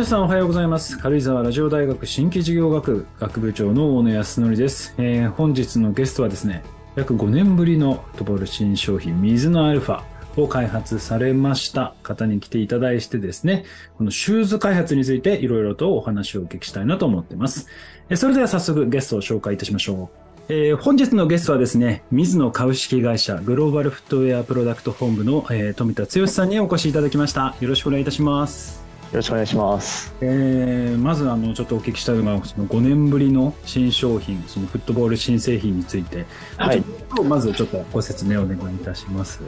皆さんおはようございます軽井沢ラジオ大学新規事業学学部長の大野康則です、えー、本日のゲストはですね約5年ぶりのフットボール新商品水のアルファを開発されました方に来ていただいてですね、このシューズ開発についていろいろとお話をお聞きしたいなと思っています。それでは早速ゲストを紹介いたしましょう。えー、本日のゲストはですね、水野株式会社グローバルフットウェアプロダクト本部の、えー、富田剛さんにお越しいただきました。よろしくお願いいたします。よろしくお願いします。えー、まずあのちょっとお聞きしたいのがその5年ぶりの新商品、そのフットボール新製品について、はい、まずちょっとご説明をお願いいたします。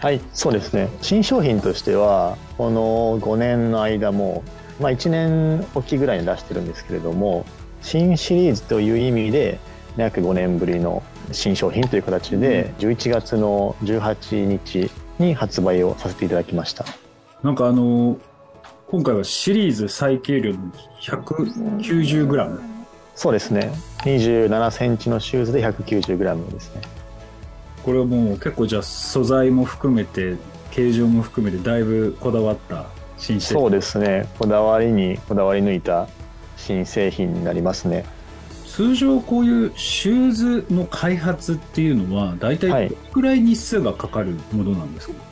はい、そうですね。新商品としては、この5年の間も、まあ、1年おきぐらいに出してるんですけれども、新シリーズという意味で、約5年ぶりの新商品という形で、11月の18日に発売をさせていただきました。なんかあの、今回はシリーズ最軽量の 190g。そうですね。27センチのシューズで 190g ですね。これはもう結構じゃあ素材も含めて形状も含めてだいぶこだわった新製品そうですねこだわりにこだわり抜いた新製品になりますね通常こういうシューズの開発っていうのは大体どれくらい日数がかかるものなんですか、はい、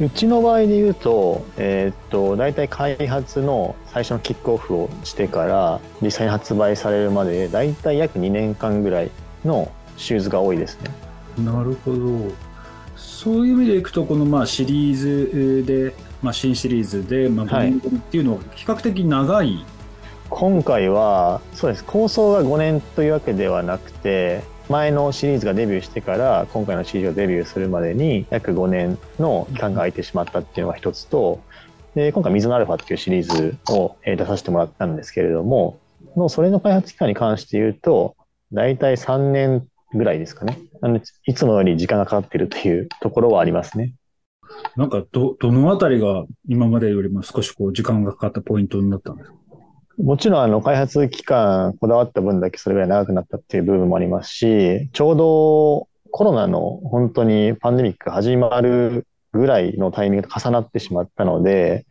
うちの場合で言うと,、えー、っと大体開発の最初のキックオフをしてから実際に発売されるまで大体約2年間ぐらいのシューズが多いですねなるほど。そういう意味でいくと、このまあシリーズで、まあ、新シリーズで、まあ、5年組っていうのは比較的長い、はい、今回は、そうです。構想が5年というわけではなくて、前のシリーズがデビューしてから今回のシリーズがデビューするまでに約5年の期間が空いてしまったっていうのが一つと、で今回水のアルファっていうシリーズを出させてもらったんですけれども、のそれの開発期間に関して言うと、大体3年ぐらいですかね。あのいつもより時間がかかっているというところはありますね。なんか、ど、どのあたりが今までよりも少しこう時間がかかったポイントになったんですか？もちろん、あの、開発期間、こだわった分だけそれぐらい長くなったっていう部分もありますし、ちょうどコロナの本当にパンデミックが始まるぐらいのタイミングと重なってしまったので、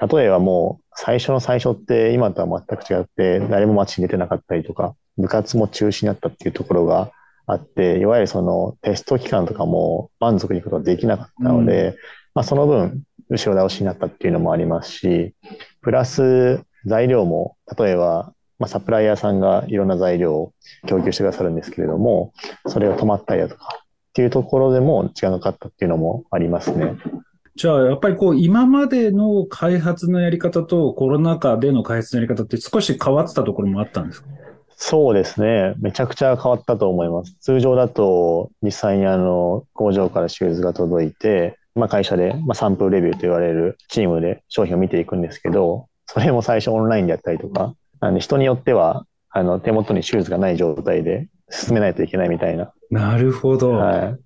例えばもう最初の最初って今とは全く違って、誰も街に出てなかったりとか、部活も中止になったっていうところがあって、いわゆるそのテスト期間とかも満足にいくことができなかったので、うん、まあその分、後ろ倒しになったっていうのもありますし、プラス材料も、例えば、まあ、サプライヤーさんがいろんな材料を供給してくださるんですけれども、それが止まったりだとかっていうところでも時間がかかったっていうのもありますね。じゃあ、やっぱりこう、今までの開発のやり方とコロナ禍での開発のやり方って少し変わってたところもあったんですか？そうですね。めちゃくちゃ変わったと思います。通常だと、実際にあの、工場からシューズが届いて、まあ会社で、まあサンプルレビューと言われるチームで商品を見ていくんですけど、それも最初オンラインでやったりとか、あの人によっては、あの、手元にシューズがない状態で進めないといけないみたいな。なるほど。はい。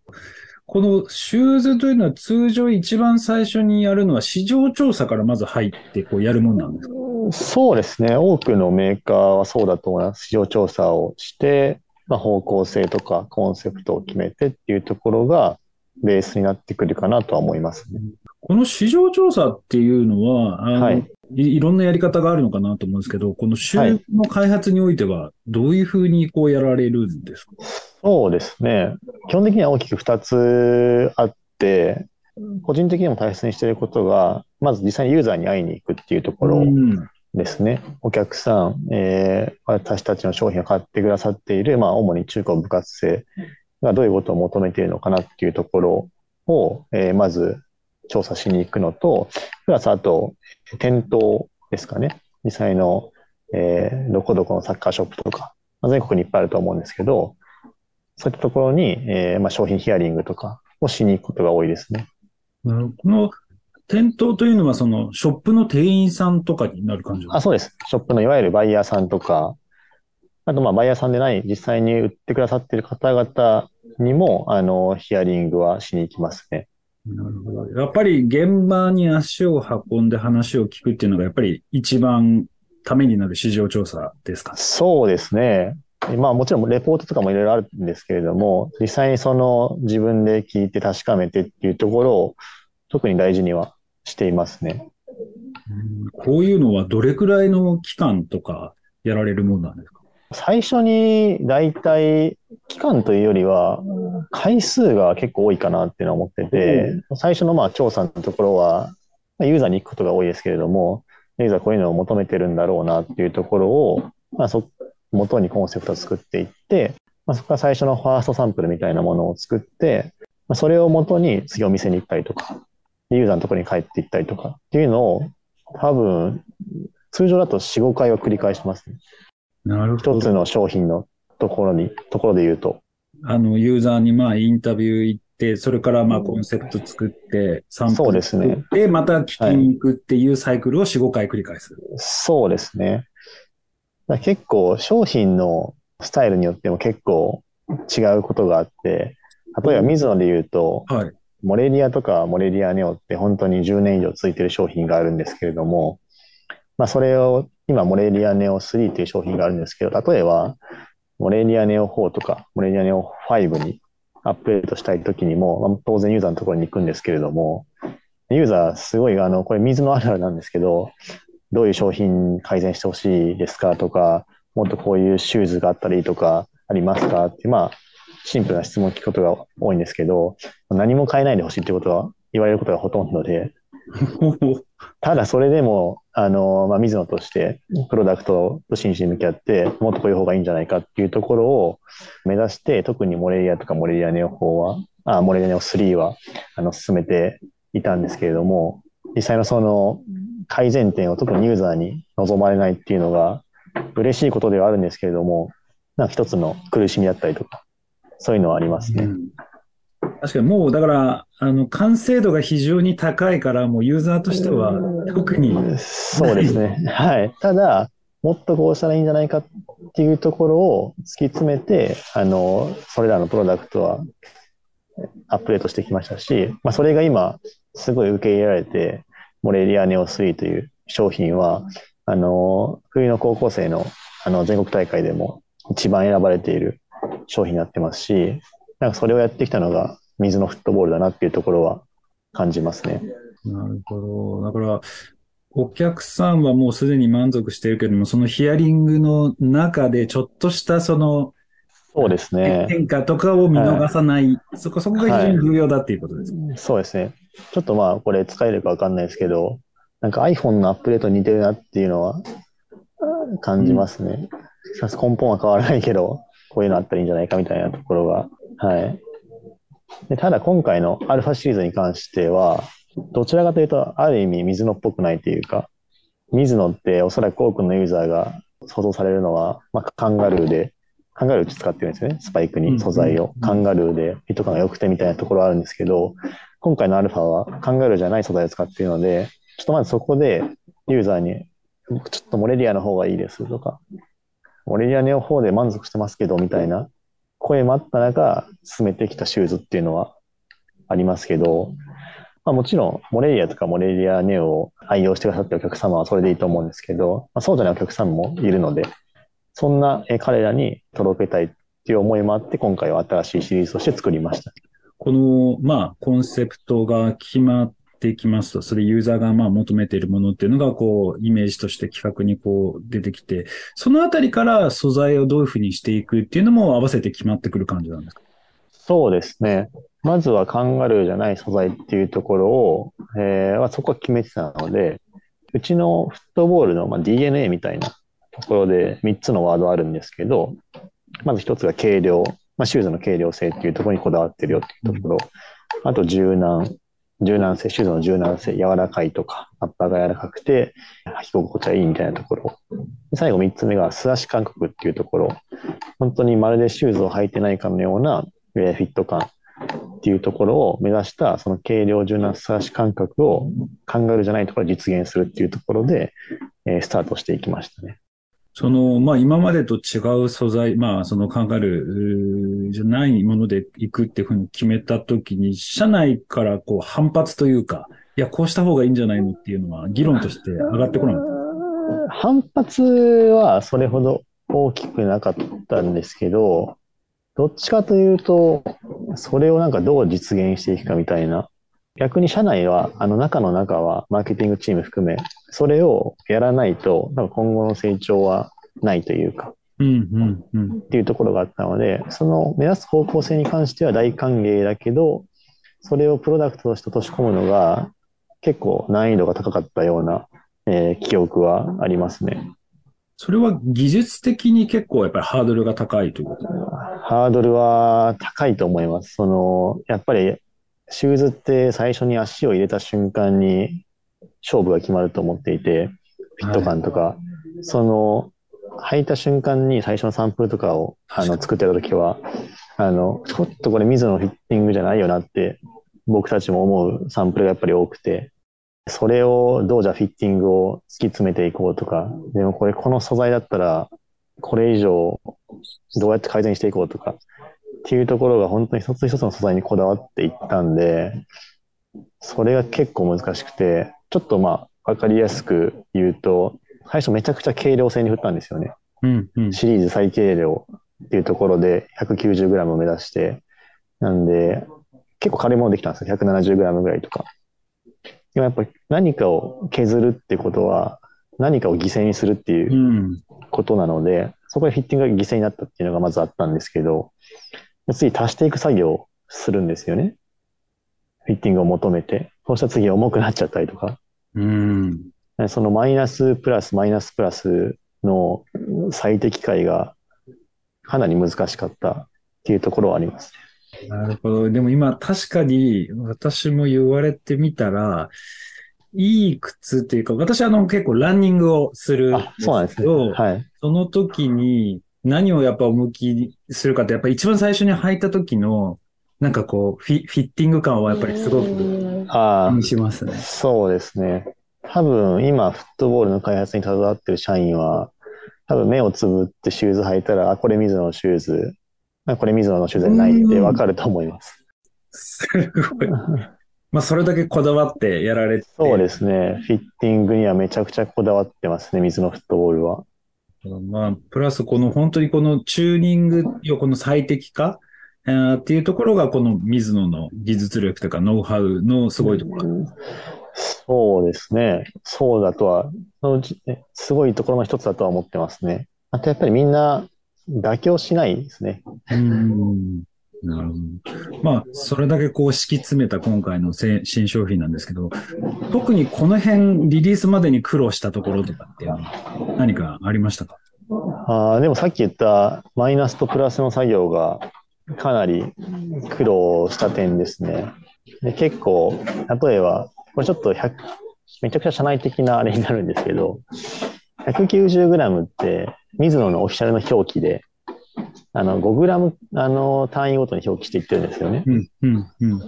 このシューズというのは通常一番最初にやるのは市場調査からまず入ってこうやるもんなんですか？そうですね。多くのメーカーはそうだと思います。市場調査をして、まあ、方向性とかコンセプトを決めてっていうところがベースになってくるかなとは思いますね。この市場調査っていうのは、はい、いろんなやり方があるのかなと思うんですけど、このシューズの開発においては、どういうふうにこうやられるんですか、はいそうですね。基本的には大きく2つあって、個人的にも大切にしていることが、まず実際にユーザーに会いに行くっていうところですね。うん、お客さん、えー、私たちの商品を買ってくださっている、まあ、主に中高部活生がどういうことを求めているのかなっていうところを、えー、まず調査しに行くのと、プラスあと、店頭ですかね。実際の、えー、どこどこのサッカーショップとか、まあ、全国にいっぱいあると思うんですけど、そういったところに、えー、まあ、商品ヒアリングとかをしに行くことが多いですね。この店頭というのは、その、ショップの店員さんとかになる感じあ、そうです。ショップのいわゆるバイヤーさんとか、あと、まあ、バイヤーさんでない、実際に売ってくださっている方々にも、あの、ヒアリングはしに行きますね。なるほど。やっぱり現場に足を運んで話を聞くっていうのが、やっぱり一番ためになる市場調査ですかそうですね。まあもちろんレポートとかもいろいろあるんですけれども、実際にその自分で聞いて確かめてっていうところを特に大事にはしていますね。こういうのはどれくらいの期間とかやられるもんなんですか？最初に大体期間というよりは回数が結構多いかなっていうのは思ってて、最初のまあ調査のところはユーザーに行くことが多いですけれども、ユーザーこういうのを求めてるんだろうなっていうところを、まあ、そ元にコンセプトを作っていって、まあ、そこから最初のファーストサンプルみたいなものを作って、まあ、それを元に次お店に行ったりとか、ユーザーのところに帰って行ったりとかっていうのを多分通常だと4、5回は繰り返しますね。なるほど。一つの商品のところに、ところで言うと。あの、ユーザーにまあインタビュー行って、それからまあコンセプト作って、サンプル作って、また聞きに行くっていうサイクルを4、5回繰り返す。そうですね。結構商品のスタイルによっても結構違うことがあって、例えば水野で言うと、はい、モレリアとかモレリアネオって本当に10年以上ついてる商品があるんですけれども、まあそれを今、モレリアネオ3っていう商品があるんですけど、例えば、モレリアネオ4とか、モレリアネオ5にアップデートしたいときにも、まあ、当然ユーザーのところに行くんですけれども、ユーザーすごい、あの、これ水のあるあるなんですけど、どういう商品改善してほしいですかとか、もっとこういうシューズがあったりとか、ありますかって、まあ、シンプルな質問を聞くことが多いんですけど、何も変えないでほしいってことは言われることがほとんどで、ただそれでも、あの、まあ、水野として、プロダクトと真摯に向き合って、もっとこういう方がいいんじゃないかっていうところを目指して、特にモレリアとかモレリアネオ4は、あ、モレリアネオ3は、あの、進めていたんですけれども、実際のその改善点を特にユーザーに望まれないっていうのが、嬉しいことではあるんですけれども、なんか一つの苦しみだったりとか、そういうのはありますね。うん確かにもう、だから、あの、完成度が非常に高いから、もうユーザーとしては特に。そうですね。はい。ただ、もっとこうしたらいいんじゃないかっていうところを突き詰めて、あの、それらのプロダクトはアップデートしてきましたし、まあ、それが今、すごい受け入れられて、モレリアネオ3という商品は、あの、冬の高校生のあの全国大会でも一番選ばれている商品になってますし、なんかそれをやってきたのが水のフットボールだなっていうところは感じますね。なるほど。だから、お客さんはもうすでに満足しているけども、そのヒアリングの中でちょっとしたその、そうですね。変化とかを見逃さない、はい、そこ、そこが非常に重要だっていうことですね、はい、そうですね。ちょっとまあ、これ使えるかわかんないですけど、なんか iPhone のアップデート似てるなっていうのは感じますね。うん、根本は変わらないけど、こういうのあったらいいんじゃないかみたいなところが、はい。でただ今回のアルファシリーズに関しては、どちらかというと、ある意味水野っぽくないというか、水野っておそらく多くのユーザーが想像されるのは、まあ、カンガルーで、カンガルー使ってるんですよね。スパイクに素材を。カンガルーで、フィット感が良くてみたいなところあるんですけど、今回のアルファはカンガルーじゃない素材を使っているので、ちょっとまずそこでユーザーに、ちょっとモレリアの方がいいですとか、モレリアネオ4で満足してますけど、みたいな声もあった中、進めてきたシューズっていうのはありますけど、まあ、もちろん、モレリアとかモレリアネオを愛用してくださってお客様はそれでいいと思うんですけど、まあ、そうじゃないお客さんもいるので、そんな彼らに届けたいっていう思いもあって、今回は新しいシリーズとして作りました。この、まあ、コンセプトが決まってきますと、それユーザーがまあ求めているものっていうのが、こう、イメージとして企画にこう出てきて、そのあたりから素材をどういうふうにしていくっていうのも合わせて決まってくる感じなんですか？そうですね。まずはカンガルーじゃない素材っていうところを、えー、そこは決めてたので、うちのフットボールの、ま、DNA みたいなところで3つのワードあるんですけど、まず1つが軽量、まあ、シューズの軽量性っていうところにこだわってるよっていうところ、あと柔軟、柔軟性、シューズの柔軟性、柔らかいとか、アッパーが柔らかくて、履き心地はいいみたいなところ。最後3つ目が素足感覚っていうところ。本当にまるでシューズを履いてないかのようなフィット感っていうところを目指した、その軽量柔軟素足感覚をカンガルーじゃないところで実現するっていうところで、え、スタートしていきましたね。その、まあ今までと違う素材、まあそのカンガルーじゃないもので行くっていうふうに決めたときに、社内からこう反発というか、いや、こうした方がいいんじゃないのっていうのは議論として上がってこなかった。反発はそれほど大きくなかったんですけど、どっちかというと、それをなんかどう実現していくかみたいな逆に社内は、あの中の中は、マーケティングチーム含め、それをやらないと、多分今後の成長はないというか、うんうんうん。っていうところがあったので、その目指す方向性に関しては大歓迎だけど、それをプロダクトとして落とし込むのが結構難易度が高かったような、えー記憶はありますね。それは技術的に結構やっぱりハードルが高いということハードルは高いと思います。その、やっぱりシューズって最初に足を入れた瞬間に勝負が決まると思っていて、フィット感とか、その、履いた瞬間に最初のサンプルとかをあの作ってた時は、あの、ちょっとこれ水野のフィッティングじゃないよなって僕たちも思うサンプルがやっぱり多くて、それをどうじゃあフィッティングを突き詰めていこうとか、でもこれこの素材だったらこれ以上どうやって改善していこうとかっていうところが本当に一つ一つの素材にこだわっていったんで、それが結構難しくて、ちょっとまあわかりやすく言うと、最初めちゃくちゃ軽量性に振ったんですよね。うんうん。シリーズ最軽量っていうところで 190g を目指して、なんで、結構軽いものできたんですよ。170g ぐらいとか。でもやっぱり何かを削るってことは、何かを犠牲にするっていううんことなので、そこでフィッティングが犠牲になったっていうのがまずあったんですけど、次足していく作業をするんですよね。フィッティングを求めて。そうしたら次重くなっちゃったりとか。うん。そのマイナスプラスマイナスプラスの最適解がかなり難しかったっていうところはあります。なるほど。でも今確かに私も言われてみたら、いい靴っていうか、私あの結構ランニングをするんあ、そうなんですね。けど、はい。その時に何をやっぱ向きにするかって、やっぱ一番最初に履いた時の、なんかこう、フィフィッティング感はやっぱりすごくあ気にしますねあ、。そうですね。多分今、フットボールの開発に携わってる社員は、多分目をつぶってシューズ履いたら、あ、これ水野のシューズ、あこれ水野のシューズじゃないってわかると思います。すごい。まあ、それだけこだわってやられて。そうですね。フィッティングにはめちゃくちゃこだわってますね、水野フットボールは。まあ、プラスこの本当にこのチューニング、要はこの最適化、えーっていうところがこの水野の技術力とかノウハウのすごいところ。そうですね。そうだとは、そのうちねすごいところの一つだとは思ってますね。あとやっぱりみんな妥協しないですね。うん。なるほど。まあ、それだけこう敷き詰めた今回の新商品なんですけど、特にこの辺リリースまでに苦労したところとかっていうのは何かありましたか？あーでもさっき言ったマイナスとプラスの作業がかなり苦労した点ですね。で結構、例えば、これちょっと100めちゃくちゃ社内的なあれになるんですけど、190g って水野のオフィシャルの表記で、あの 5g あの単位ごとに表記していってるんですよね。うん、うん、うん。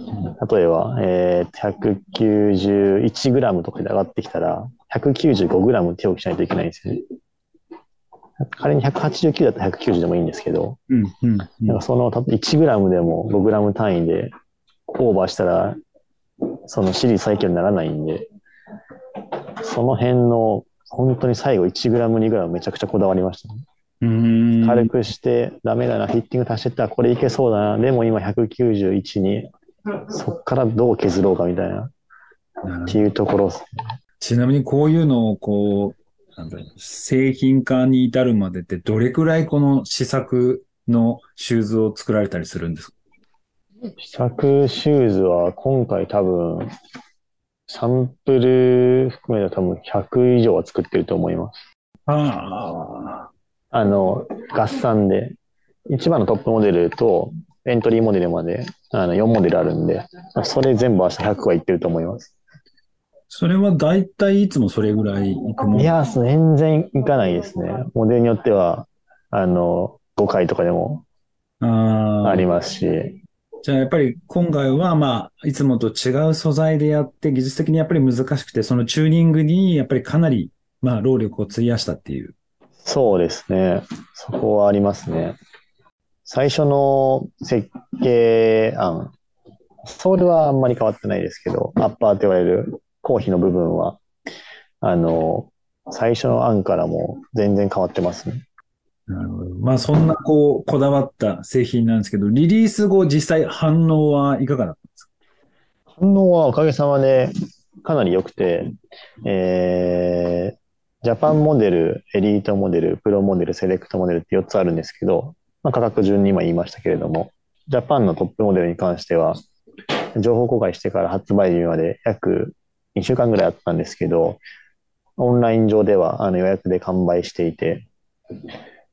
例えば、えー、191g とかで上がってきたら、195g って表記しないといけないんですよね。仮に189だったら190でもいいんですけど、うん、うん。なんかその、た 1g でも 5g 単位でオーバーしたら、そのシリーズ最強にならないんで、その辺の、本当に最後 1g、2g めちゃくちゃこだわりましたね。うん。軽くして、ダメだな、フィッティング足してったらこれいけそうだな、でも今191に、そっからどう削ろうかみたいな、っていうところです。ちなみにこういうのをこう、なんだろう製品化に至るまでってどれくらいこの試作のシューズを作られたりするんですか？試作シューズは今回多分、サンプル含めたら多分100以上は作ってると思います。ああ。あの、合算で、一番のトップモデルとエントリーモデルまであの4モデルあるんで、それ全部明日100はいってると思います。それは大体いつもそれぐらいいくもんいや、全然いかないですね。モデルによっては、あの、5回とかでもありますし、じゃあやっぱり今回はまあ、いつもと違う素材でやって技術的にやっぱり難しくて、そのチューニングにやっぱりかなりまあ労力を費やしたっていう。そうですね。そこはありますね。最初の設計案、ソールはあんまり変わってないですけど、アッパーって言われる後皮の部分は、あの、最初の案からも全然変わってますね。なるほど。まあそんなこう、こだわった製品なんですけど、リリース後実際反応はいかがだったんですか？反応はおかげさまでかなり良くて、えー、ジャパンモデル、エリートモデル、プロモデル、セレクトモデルって4つあるんですけど、まあ、価格順に今言いましたけれども、ジャパンのトップモデルに関しては、情報公開してから発売日まで約2週間ぐらいあったんですけど、オンライン上ではあの予約で完売していて、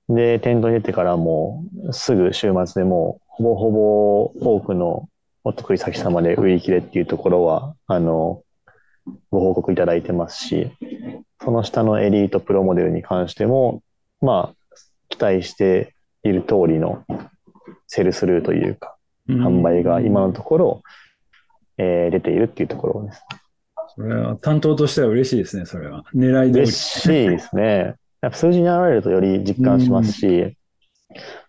で、店頭に出てからもすぐ週末でもうほぼほぼ多くのお得意先様で売り切れっていうところは、あの、ご報告いただいてますし、その下のエリートプロモデルに関しても、まあ、期待している通りのセルスルーというか、販売が今のところ、えー、出ているっていうところです。それは担当としては嬉しいですね、それは。狙いで嬉しいですね。やっぱ数字に現れるとより実感しますし、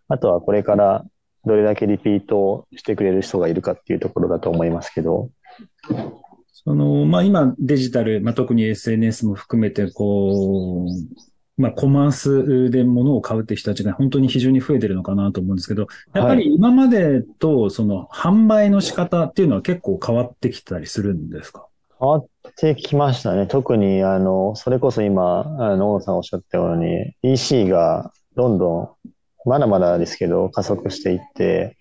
あとはこれからどれだけリピートしてくれる人がいるかっていうところだと思いますけど。その、まあ今デジタル、まあ特に SNS も含めて、こう、まあコマースで物を買うって人たちが本当に非常に増えてるのかなと思うんですけど、やっぱり今までとその販売の仕方っていうのは結構変わってきたりするんですか？変わってきましたね。特に、あの、それこそ今、あの、大野さんおっしゃったように、EC がどんどんまだまだですけど、加速していって、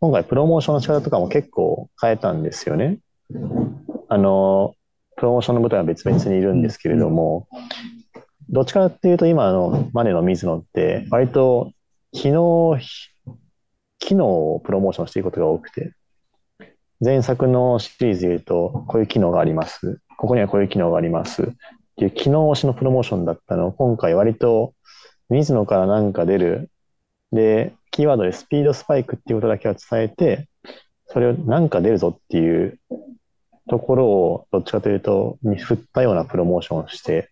今回プロモーションの仕方とかも結構変えたんですよね。あの、プロモーションの部隊は別々にいるんですけれども、どっちかっていうと今のマネの水野って、割と機能、機能をプロモーションしていくことが多くて、前作のシリーズで言うと、こういう機能があります。ここにはこういう機能があります。っていう機能推しのプロモーションだったのを、今回割と水野からなんか出るで、キーワードでスピードスパイクっていうことだけは伝えて、それをなんか出るぞっていうところをどっちかというと、に振ったようなプロモーションをして、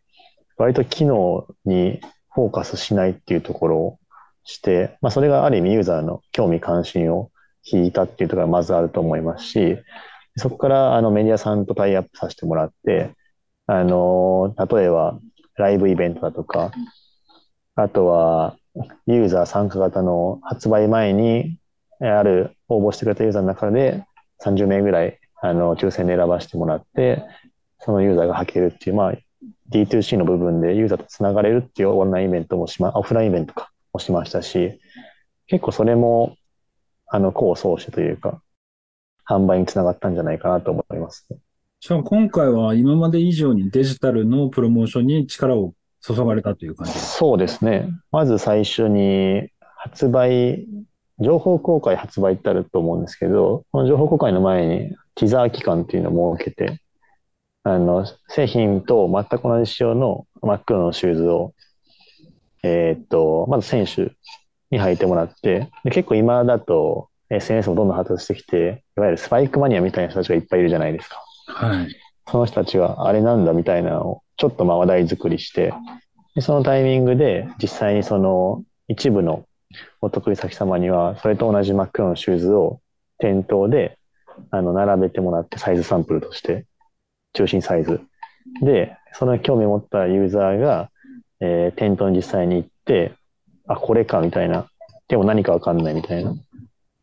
割と機能にフォーカスしないっていうところをして、まあそれがある意味ユーザーの興味関心を引いたっていうところがまずあると思いますし、そこからあのメディアさんとタイアップさせてもらって、あの、例えばライブイベントだとか、あとはユーザー参加型の発売前に、ある応募してくれたユーザーの中で30名ぐらい、あの、抽選で選ばせてもらって、そのユーザーが履けるっていう、まあ、D2C の部分でユーザーと繋がれるっていうオンラインイベントもしま、オフラインイベントかもしましたし、結構それも、あの、功を奏してというか、販売につながったんじゃないかなと思います、ね。しかも今回は今まで以上にデジタルのプロモーションに力を注がれたという感じそうですね。まず最初に発売、情報公開発売ってあると思うんですけど、この情報公開の前にティザー期間っていうのを設けて、あの、製品と全く同じ仕様の真っ黒のシューズを、えー、っと、まず選手に履いてもらって、で結構今だと SNS もどんどん発達してきて、いわゆるスパイクマニアみたいな人たちがいっぱいいるじゃないですか。はい。その人たちがあれなんだみたいなのをちょっとまあ話題作りして、でそのタイミングで実際にその一部のお得意先様にはそれと同じ真っ黒のシューズを店頭であの並べてもらってサイズサンプルとして。中心サイズ。でその興味を持ったユーザーが、えー、店頭に実際に行ってあこれかみたいな。でも何かわかんないみたいな。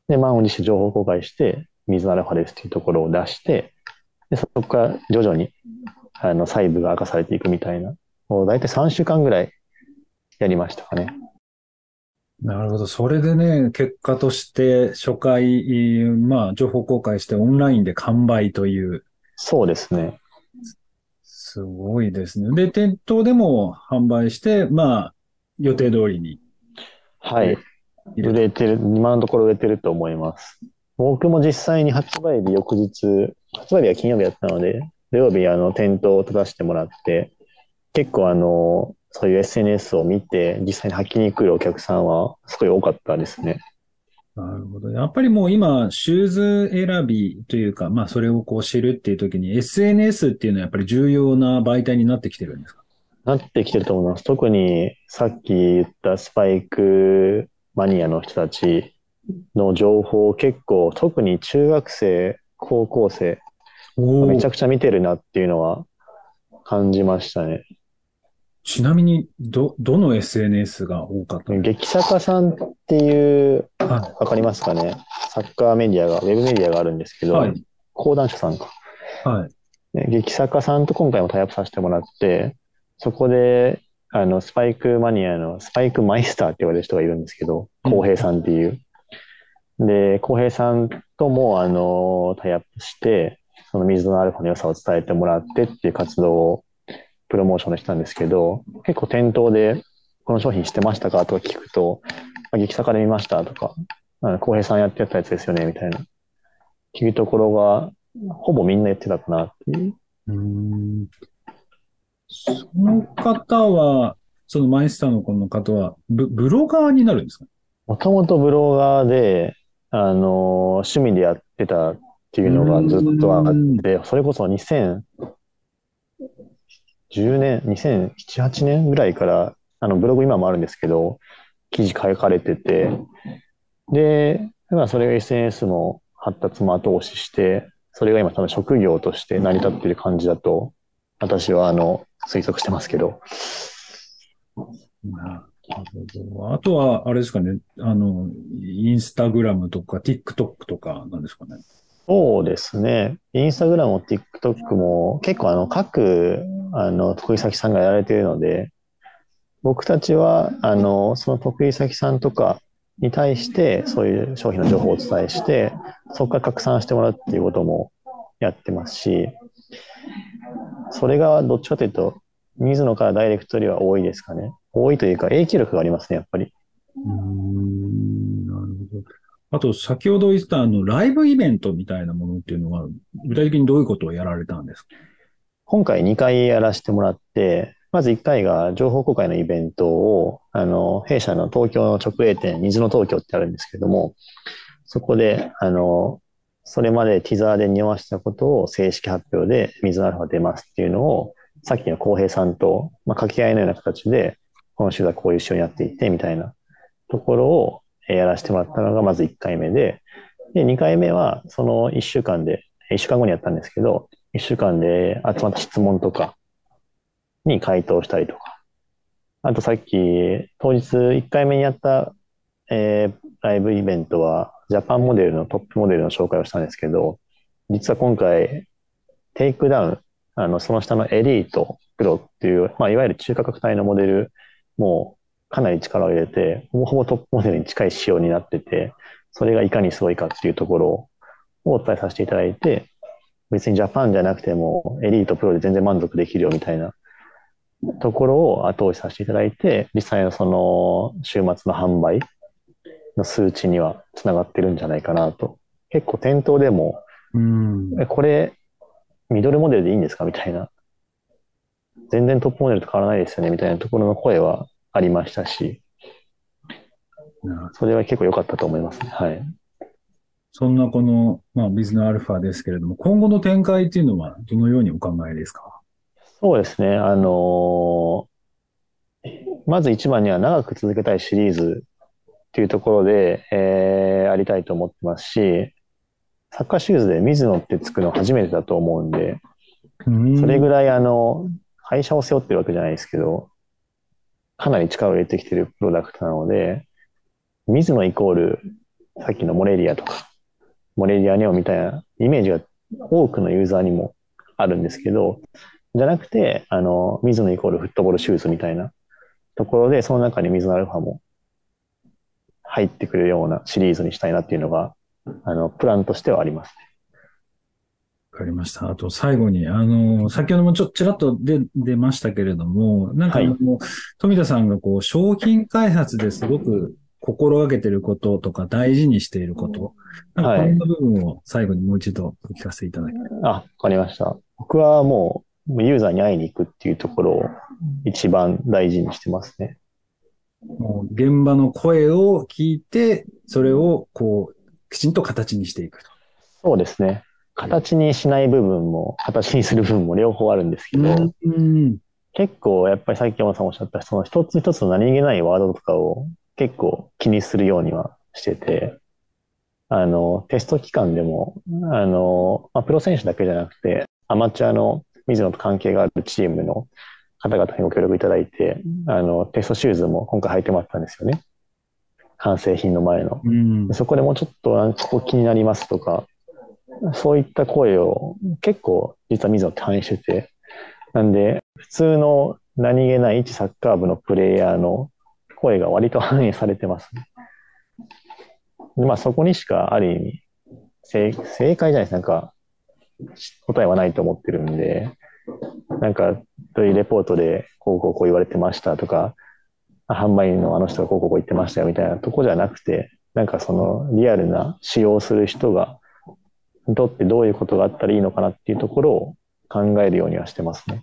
で満を持して情報公開して水のアルファですっていうところを出してでそこから徐々にあの細部が明かされていくみたいな、もう大体3週間ぐらいやりましたかね。なるほど。それでね、結果として初回、まあ、情報公開してオンラインで完売という。そうですね。すごいですね。で、店頭でも販売して、まあ、予定通りに。はい。売れてる、今のところ売れてると思います。僕も実際に発売日翌日、発売日は金曜日やったので、土曜日あの店頭を立たせてもらって、結構あの、そういう SNS を見て、実際に履きに来るお客さんはすごい多かったですね。なるほど。やっぱりもう今、シューズ選びというか、まあそれをこう知るっていう時に SNS っていうのはやっぱり重要な媒体になってきてるんですか？なってきてると思います。特にさっき言ったスパイクマニアの人たちの情報を結構、特に中学生、高校生、めちゃくちゃ見てるなっていうのは感じましたね。ちなみに、ど、どの SNS が多かった激坂さんっていう、わかりますかね？サッカーメディアが、ウェブメディアがあるんですけど、はい、講談社さんか。はい。で劇作家さんと今回もタイアップさせてもらって、そこで、あの、スパイクマニアのスパイクマイスターって言われる人がいるんですけど、うん浩平さんっていう。で、浩平さんとも、あの、タイアップして、その水のアルファの良さを伝えてもらってっていう活動をプロモーションでしたんですけど、結構店頭で、この商品知ってましたか？とか聞くと、あ劇作家で見ましたとか、あ浩平さんやってたやつですよねみたいな。聞くところが、ほぼみんな言ってたかなっていう。うーんその方は、そのマイスターのこの方は、ブブロガーになるんですか？もともとブロガーで、あの、趣味でやってたっていうのがずっとあって、それこそ2010年、2007、8年ぐらいから、あの、ブログ今もあるんですけど、記事書かれてて、で、まあそれが SNS の発達も後押しして、それが今多分職業として成り立ってる感じだと、私はあの、推測してますけど、なるほど。あとは、あれですかね、あの、インスタグラムとか、TikTok とかなんですかね。そうですね。インスタグラムも TikTok も結構あの各あの得意先さんがやられているので、僕たちはあのその得意先さんとかに対してそういう商品の情報をお伝えして、そこから拡散してもらうっていうこともやってますし、それがどっちかというと、水野からダイレクトよりは多いですかね。多いというか影響力がありますね、やっぱり。うん、あと、先ほど言ったあの、ライブイベントみたいなものっていうのは、具体的にどういうことをやられたんですか？今回2回やらせてもらって、まず1回が情報公開のイベントを、あの、弊社の東京の直営店、虹の東京ってあるんですけども、そこで、あの、それまでティザーで匂わしたことを正式発表で水のアルファ出ますっていうのを、さっきの浩平さんと、まあ、掛け合いのような形で、この週はこういう仕様にやっていって、みたいなところをやらせてもらったのがまず1回目で、で、2回目はその1週間で、1週間後にやったんですけど、1週間で集まった質問とかに回答したりとか、あとさっき当日1回目にやった、えーライブイベントはジャパンモデルのトップモデルの紹介をしたんですけど、実は今回テイクダウン、あの、その下のエリート、プロっていう、まあ、いわゆる中価格帯のモデルもかなり力を入れて、ほぼほぼトップモデルに近い仕様になってて、それがいかにすごいかっていうところをお伝えさせていただいて、別にジャパンじゃなくてもエリート、プロで全然満足できるよみたいなところを後押しさせていただいて、実際のその週末の販売の数値にはつながってるんじゃないかなと。結構店頭でも、うん。え、これ、ミドルモデルでいいんですかみたいな。全然トップモデルと変わらないですよねみたいなところの声はありましたし、なそれは結構良かったと思いますね。はい。そんなこの、まあ、ビズのアルファですけれども、今後の展開っていうのはどのようにお考えですか？そうですね。あのーまず一番には長く続けたいシリーズっていうところで、えー、ありたいと思ってますし、サッカーシューズで水野ってつくの初めてだと思うんで、それぐらいあの、会社を背負ってるわけじゃないですけど、かなり力を入れてきてるプロダクトなので、水野イコール、さっきのモレリアとか、モレリアネオみたいなイメージが多くのユーザーにもあるんですけど、じゃなくて、あの、水野イコールフットボールシューズみたいなところで、その中に水野アルファも入ってくるようなシリーズにしたいなっていうのが、あの、プランとしてはあります。わかりました。あと最後に、あの、先ほどもちょっとちらっと出、出ましたけれども、なんかあの、富田さんがこう、商品開発ですごく心がけてることとか大事にしていること、なんかこんな部分を最後にもう一度お聞かせいただきたい。あ、わかりました。僕はもう、もうユーザーに会いに行くっていうところを一番大事にしてますね。もう現場の声を聞いて、それをこう、きちんと形にしていくと。そうですね。形にしない部分も、形にする部分も 両方あるんですけど、うん。結構やっぱりさっき山さんおっしゃった、その一つ一つの何気ないワードとかを結構気にするようにはしてて、あの、テスト期間でも、あの、まあ、プロ選手だけじゃなくて、アマチュアの水野と関係があるチームの方々にご協力いただいて、あの、テストシューズも今回履いてもらったんですよね。完成品の前の。うん。そこでもうちょっとここ気になりますとか、そういった声を結構実は水野って反映してて、なんで、普通の何気ない一サッカー部のプレイヤーの声が割と反映されてますね。でまあそこにしかある意味正、正解じゃないです。なんか、答えはないと思ってるんで、なんか、どういうレポートでこうこうこう言われてましたとか、販売員のあの人がこうこうこう言ってましたよみたいなとこじゃなくて、なんかそのリアルな使用する人が、にとってどういうことがあったらいいのかなっていうところを考えるようにはしてますね。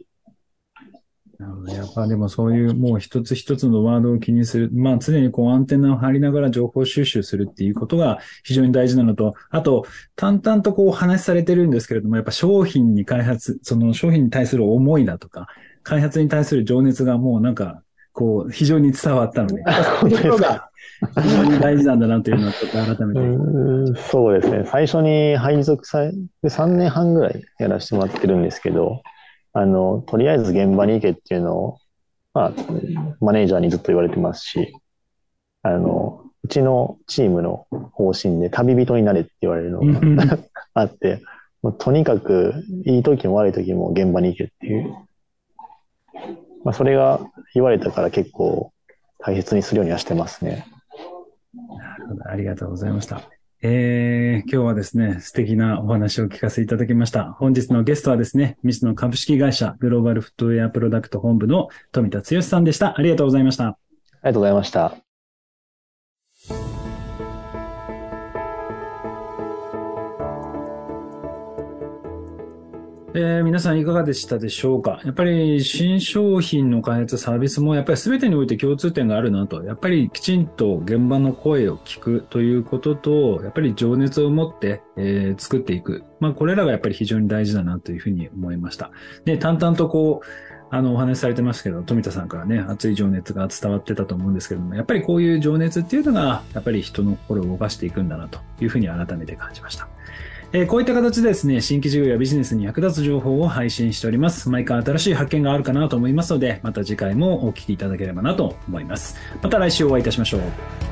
なるほど。やっぱでもそういうもう一つ一つのワードを気にする。まあ常にこうアンテナを張りながら情報収集するっていうことが非常に大事なのと、あと淡々とこうお話しされてるんですけれども、やっぱ商品に開発、その商品に対する思いだとか、開発に対する情熱がもうなんか、こう非常に伝わったので、そういうところが非常に大事なんだなというのをちょっと改めて。そうですね。最初に配属され、3年半ぐらいやらせてもらってるんですけど、あの、とりあえず現場に行けっていうのを、まあ、マネージャーにずっと言われてますし、あの、うちのチームの方針で旅人になれって言われるのが あって、もうとにかくいい時も悪い時も現場に行けっていう。まあ、それが言われたから結構大切にするようにはしてますね。ありがとうございました。えー、今日はですね、素敵なお話を聞かせていただきました。本日のゲストはですね、ミスの株式会社グローバルフットウェアプロダクト本部の富田剛さんでした。ありがとうございました。ありがとうございました。えー、皆さんいかがでしたでしょうか？やっぱり新商品の開発サービスもやっぱり全てにおいて共通点があるなと。やっぱりきちんと現場の声を聞くということと、やっぱり情熱を持って、えー、作っていく。まあこれらがやっぱり非常に大事だなというふうに思いました。で、淡々とこう、あの、お話しされてますけど、富田さんからね、熱い情熱が伝わってたと思うんですけども、やっぱりこういう情熱っていうのが、やっぱり人の心を動かしていくんだなというふうに改めて感じました。えー、こういった形でですね、新規事業やビジネスに役立つ情報を配信しております。毎回新しい発見があるかなと思いますので、また次回もお聴きいただければなと思います。また来週お会いいたしましょう。